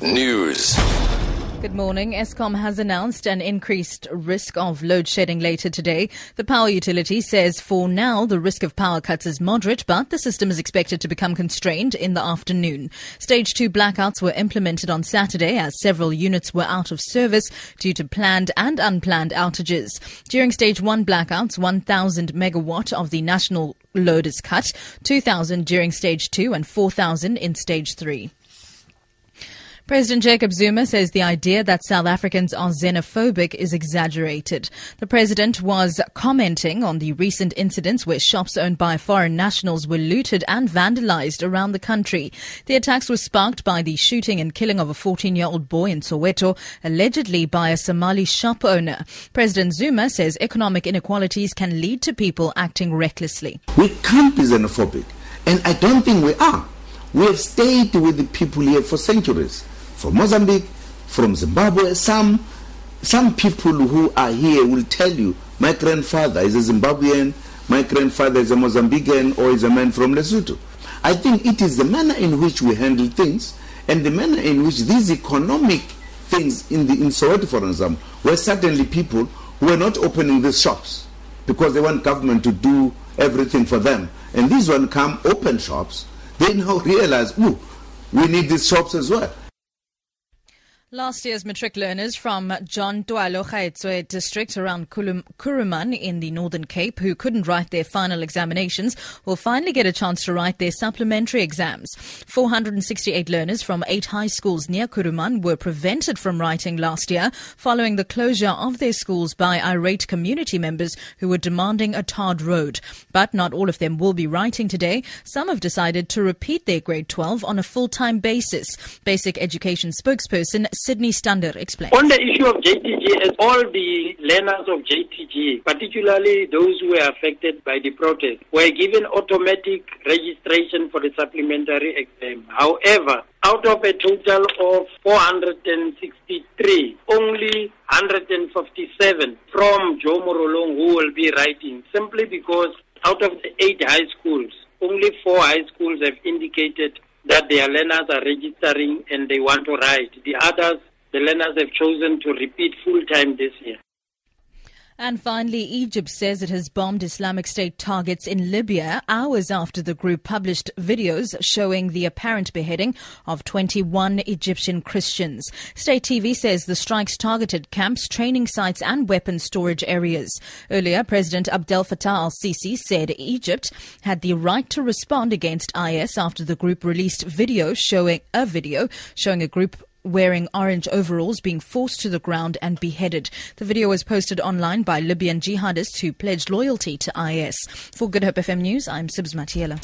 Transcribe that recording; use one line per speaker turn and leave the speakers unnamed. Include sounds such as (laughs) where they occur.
News.
Good morning. Eskom has announced an increased risk of load shedding later today. The power utility says for now the risk of power cuts is moderate, but the system is expected to become constrained in the afternoon. Stage 2 blackouts were implemented on Saturday as several units were out of service due to planned and unplanned outages. During stage 1 blackouts, 1000 megawatt of the national load is cut, 2000 during stage 2 and 4000 in stage 3. President Jacob Zuma says the idea that South Africans are xenophobic is exaggerated. The president was commenting on the recent incidents where shops owned by foreign nationals were looted and vandalized around the country. The attacks were sparked by the shooting and killing of a 14 year old boy in Soweto, allegedly by a Somali shop owner. President Zuma says economic inequalities can lead to people acting recklessly.
We can't be xenophobic, and I don't think we are. We have stayed with the people here for centuries from Mozambique, from Zimbabwe. Some, some people who are here will tell you, my grandfather is a Zimbabwean, my grandfather is a Mozambican, or is a man from Lesotho. I think it is the manner in which we handle things and the manner in which these economic things in the in Soweto, for example, were certainly people who were not opening these shops because they want government to do everything for them. And these one come open shops, they now (laughs) realize, ooh, we need these shops as well.
Last year's matric learners from John Taolo Gaetsewe district around Kuruman in the Northern Cape who couldn't write their final examinations will finally get a chance to write their supplementary exams. 468 learners from eight high schools near Kuruman were prevented from writing last year following the closure of their schools by irate community members who were demanding a tarred road. But not all of them will be writing today. Some have decided to repeat their grade 12 on a full-time basis. Basic education spokesperson Sydney Stander explains.
On the issue of JTG, as all the learners of JTG, particularly those who were affected by the protest, were given automatic registration for the supplementary exam. However, out of a total of 463, only 157 from Joe Morolong who will be writing, simply because out of the eight high schools, only four high schools have indicated that their learners are registering and they want to write. The others, the learners have chosen to repeat full time this year.
And finally, Egypt says it has bombed Islamic State targets in Libya hours after the group published videos showing the apparent beheading of 21 Egyptian Christians. State TV says the strikes targeted camps, training sites, and weapon storage areas. Earlier, President Abdel Fattah al Sisi said Egypt had the right to respond against IS after the group released video showing a video showing a group wearing orange overalls being forced to the ground and beheaded. The video was posted online by Libyan jihadists who pledged loyalty to IS. For Good Hope FM News, I'm Sibs Matiela.